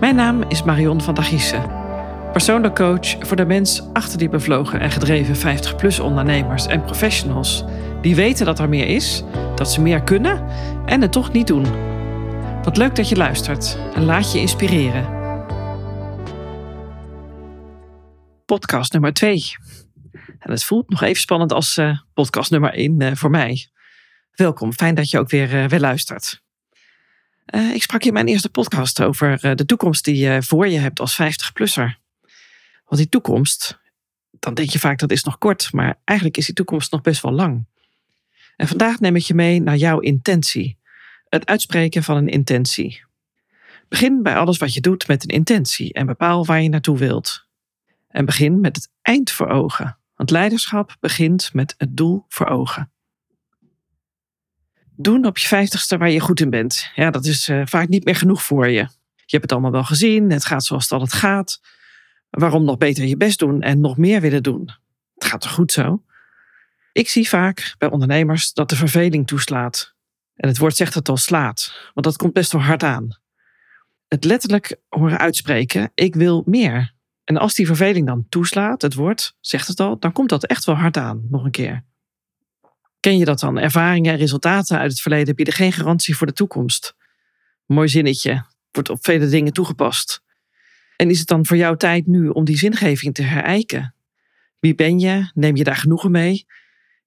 Mijn naam is Marion van der Giessen. Persoonlijk coach voor de mens achter die bevlogen en gedreven 50-plus ondernemers en professionals. Die weten dat er meer is, dat ze meer kunnen en het toch niet doen. Wat leuk dat je luistert en laat je inspireren. Podcast nummer 2. En het voelt nog even spannend als uh, podcast nummer 1 uh, voor mij. Welkom, fijn dat je ook weer, uh, weer luistert. Ik sprak in mijn eerste podcast over de toekomst die je voor je hebt als 50-plusser. Want die toekomst, dan denk je vaak dat is nog kort, maar eigenlijk is die toekomst nog best wel lang. En vandaag neem ik je mee naar jouw intentie. Het uitspreken van een intentie. Begin bij alles wat je doet met een intentie en bepaal waar je naartoe wilt. En begin met het eind voor ogen. Want leiderschap begint met het doel voor ogen. Doen op je vijftigste waar je goed in bent. Ja, dat is uh, vaak niet meer genoeg voor je. Je hebt het allemaal wel gezien, het gaat zoals het altijd gaat. Waarom nog beter je best doen en nog meer willen doen? Het gaat toch goed zo? Ik zie vaak bij ondernemers dat de verveling toeslaat. En het woord zegt het al slaat, want dat komt best wel hard aan. Het letterlijk horen uitspreken, ik wil meer. En als die verveling dan toeslaat, het woord zegt het al, dan komt dat echt wel hard aan, nog een keer. Ken je dat dan? Ervaringen en resultaten uit het verleden bieden geen garantie voor de toekomst. Mooi zinnetje, wordt op vele dingen toegepast. En is het dan voor jou tijd nu om die zingeving te herijken? Wie ben je? Neem je daar genoegen mee?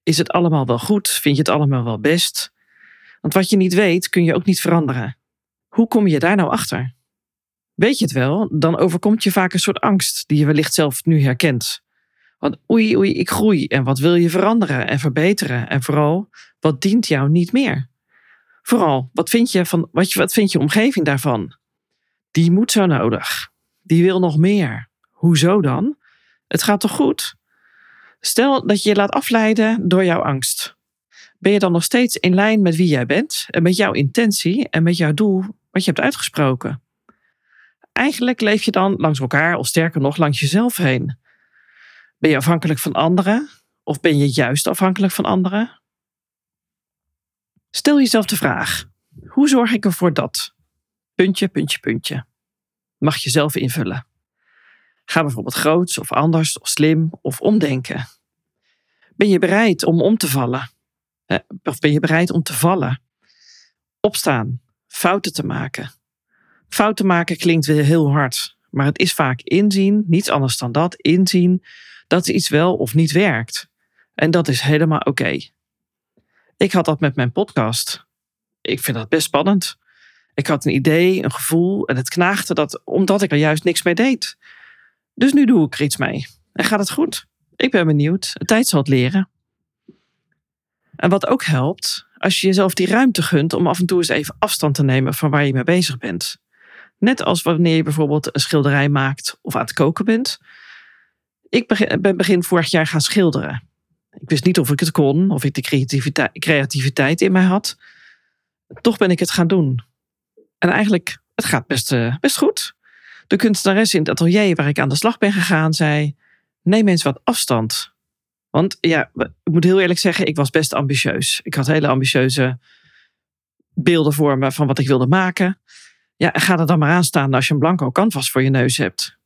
Is het allemaal wel goed? Vind je het allemaal wel best? Want wat je niet weet, kun je ook niet veranderen. Hoe kom je daar nou achter? Weet je het wel, dan overkomt je vaak een soort angst die je wellicht zelf nu herkent. Want oei, oei, ik groei en wat wil je veranderen en verbeteren? En vooral, wat dient jou niet meer? Vooral, wat vind je, van, wat, wat vindt je omgeving daarvan? Die moet zo nodig. Die wil nog meer. Hoezo dan? Het gaat toch goed? Stel dat je je laat afleiden door jouw angst. Ben je dan nog steeds in lijn met wie jij bent en met jouw intentie en met jouw doel wat je hebt uitgesproken? Eigenlijk leef je dan langs elkaar of sterker nog langs jezelf heen. Ben je afhankelijk van anderen of ben je juist afhankelijk van anderen? Stel jezelf de vraag: hoe zorg ik ervoor dat? Puntje, puntje, puntje mag je zelf invullen. Ga bijvoorbeeld groots of anders of slim of omdenken. Ben je bereid om om te vallen? Of ben je bereid om te vallen? Opstaan, fouten te maken. Fouten maken klinkt weer heel hard, maar het is vaak inzien, niets anders dan dat, inzien dat iets wel of niet werkt. En dat is helemaal oké. Ik had dat met mijn podcast. Ik vind dat best spannend. Ik had een idee, een gevoel en het knaagde dat omdat ik er juist niks mee deed. Dus nu doe ik er iets mee. En gaat het goed? Ik ben benieuwd. De tijd zal het leren. En wat ook helpt, als je jezelf die ruimte gunt om af en toe eens even afstand te nemen van waar je mee bezig bent. Net als wanneer je bijvoorbeeld een schilderij maakt of aan het koken bent. Ik ben begin vorig jaar gaan schilderen. Ik wist niet of ik het kon, of ik de creativiteit, creativiteit in mij had. Toch ben ik het gaan doen. En eigenlijk, het gaat best, uh, best goed. De kunstenares in het atelier waar ik aan de slag ben gegaan zei: neem eens wat afstand. Want ja, ik moet heel eerlijk zeggen, ik was best ambitieus. Ik had hele ambitieuze beelden voor me van wat ik wilde maken. Ja, ga er dan maar aan staan als je een blanco canvas voor je neus hebt.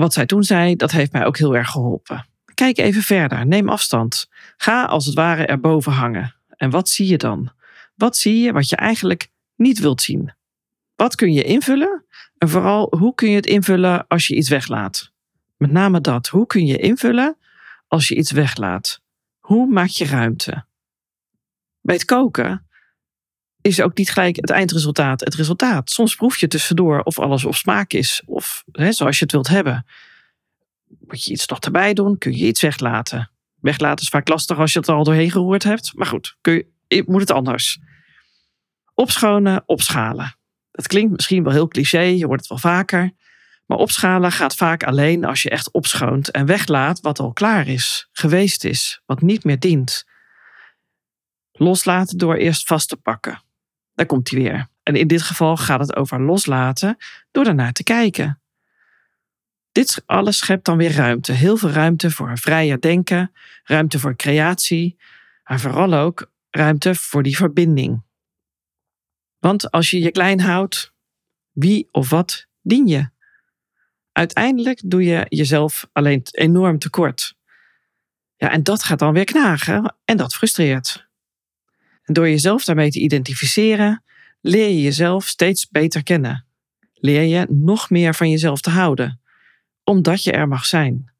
Wat zij toen zei, dat heeft mij ook heel erg geholpen. Kijk even verder, neem afstand. Ga als het ware erboven hangen. En wat zie je dan? Wat zie je wat je eigenlijk niet wilt zien. Wat kun je invullen? En vooral, hoe kun je het invullen als je iets weglaat? Met name dat. Hoe kun je invullen als je iets weglaat? Hoe maak je ruimte? Bij het koken is ook niet gelijk het eindresultaat het resultaat. Soms proef je tussendoor of alles op smaak is, of hè, zoals je het wilt hebben. Moet je iets nog erbij doen? Kun je iets weglaten? Weglaten is vaak lastig als je het er al doorheen geroerd hebt. Maar goed, kun je, moet het anders. Opschonen, opschalen. Dat klinkt misschien wel heel cliché, je hoort het wel vaker. Maar opschalen gaat vaak alleen als je echt opschoont en weglaat wat al klaar is, geweest is, wat niet meer dient. Loslaten door eerst vast te pakken. Daar komt hij weer. En in dit geval gaat het over loslaten door ernaar te kijken. Dit alles schept dan weer ruimte. Heel veel ruimte voor een vrijer denken, ruimte voor creatie, maar vooral ook ruimte voor die verbinding. Want als je je klein houdt, Wie of wat dien je? Uiteindelijk doe je jezelf alleen enorm tekort. Ja, en dat gaat dan weer knagen en dat frustreert. Door jezelf daarmee te identificeren, leer je jezelf steeds beter kennen. Leer je nog meer van jezelf te houden, omdat je er mag zijn.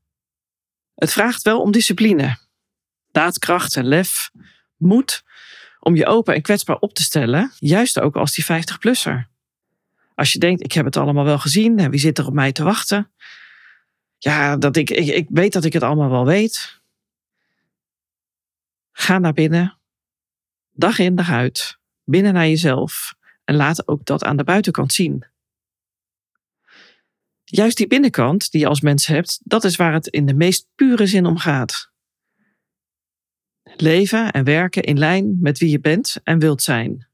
Het vraagt wel om discipline, daadkracht en lef, moed om je open en kwetsbaar op te stellen, juist ook als die 50-plusser. Als je denkt, ik heb het allemaal wel gezien en wie zit er op mij te wachten? Ja, dat ik, ik, ik weet dat ik het allemaal wel weet. Ga naar binnen, dag in dag uit, binnen naar jezelf en laat ook dat aan de buitenkant zien. Juist die binnenkant die je als mens hebt, dat is waar het in de meest pure zin om gaat. Leven en werken in lijn met wie je bent en wilt zijn.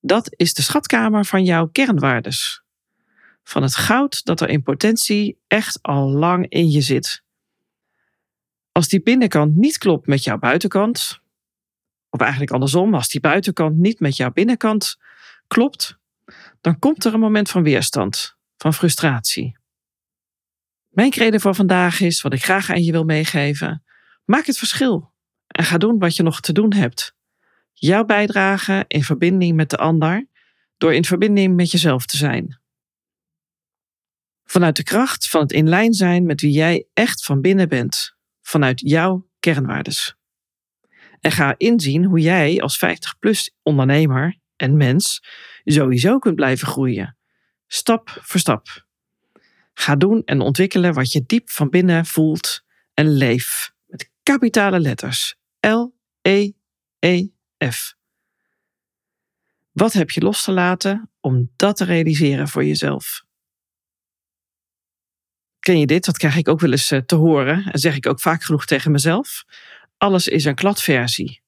Dat is de schatkamer van jouw kernwaardes. Van het goud dat er in potentie echt al lang in je zit. Als die binnenkant niet klopt met jouw buitenkant, of eigenlijk andersom, als die buitenkant niet met jouw binnenkant klopt, dan komt er een moment van weerstand, van frustratie. Mijn reden voor vandaag is, wat ik graag aan je wil meegeven, maak het verschil en ga doen wat je nog te doen hebt. Jouw bijdrage in verbinding met de ander, door in verbinding met jezelf te zijn. Vanuit de kracht van het in lijn zijn met wie jij echt van binnen bent, vanuit jouw kernwaardes. En ga inzien hoe jij als 50-plus ondernemer en mens sowieso kunt blijven groeien, stap voor stap. Ga doen en ontwikkelen wat je diep van binnen voelt en leef met kapitale letters L-E-E-F. Wat heb je los te laten om dat te realiseren voor jezelf? Ken je dit? Dat krijg ik ook wel eens eh, te horen en zeg ik ook vaak genoeg tegen mezelf. Alles is een kladversie.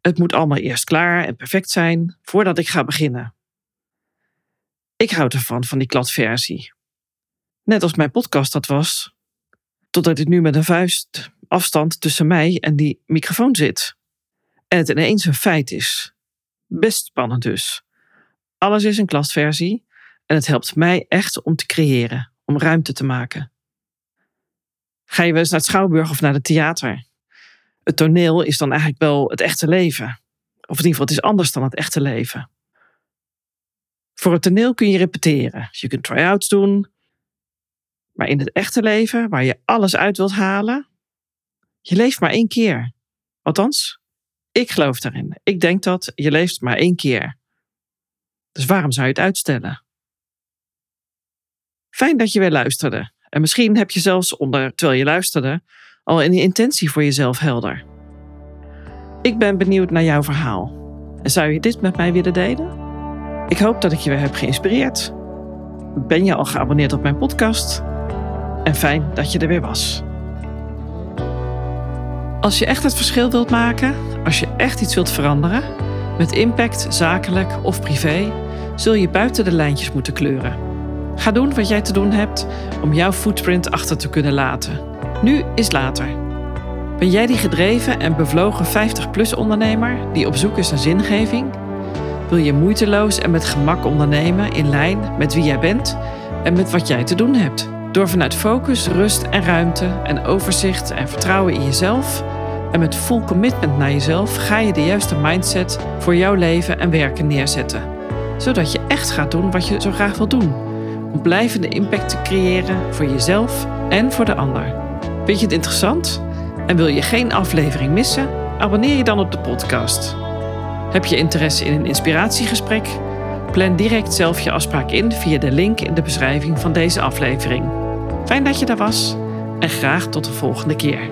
Het moet allemaal eerst klaar en perfect zijn voordat ik ga beginnen. Ik houd ervan, van die kladversie. Net als mijn podcast dat was, totdat ik nu met een vuist afstand tussen mij en die microfoon zit. En het ineens een feit is. Best spannend dus. Alles is een kladversie en het helpt mij echt om te creëren, om ruimte te maken. Ga je wel eens naar het schouwburg of naar het theater? Het toneel is dan eigenlijk wel het echte leven. Of in ieder geval, het is anders dan het echte leven. Voor het toneel kun je repeteren. Je kunt try-outs doen. Maar in het echte leven, waar je alles uit wilt halen, je leeft maar één keer. Althans, ik geloof daarin. Ik denk dat je leeft maar één keer. Dus waarom zou je het uitstellen? Fijn dat je weer luisterde. En misschien heb je zelfs onder, terwijl je luisterde, al een intentie voor jezelf helder. Ik ben benieuwd naar jouw verhaal. Zou je dit met mij willen delen? Ik hoop dat ik je weer heb geïnspireerd. Ben je al geabonneerd op mijn podcast? En fijn dat je er weer was. Als je echt het verschil wilt maken, als je echt iets wilt veranderen, met impact, zakelijk of privé, zul je buiten de lijntjes moeten kleuren. Ga doen wat jij te doen hebt om jouw footprint achter te kunnen laten. Nu is later. Ben jij die gedreven en bevlogen 50-plus ondernemer die op zoek is naar zingeving? Wil je moeiteloos en met gemak ondernemen in lijn met wie jij bent en met wat jij te doen hebt? Door vanuit focus, rust en ruimte en overzicht en vertrouwen in jezelf en met full commitment naar jezelf ga je de juiste mindset voor jouw leven en werken neerzetten. Zodat je echt gaat doen wat je zo graag wil doen. Om blijvende impact te creëren voor jezelf en voor de ander. Vind je het interessant? En wil je geen aflevering missen? Abonneer je dan op de podcast. Heb je interesse in een inspiratiegesprek? Plan direct zelf je afspraak in via de link in de beschrijving van deze aflevering. Fijn dat je daar was en graag tot de volgende keer.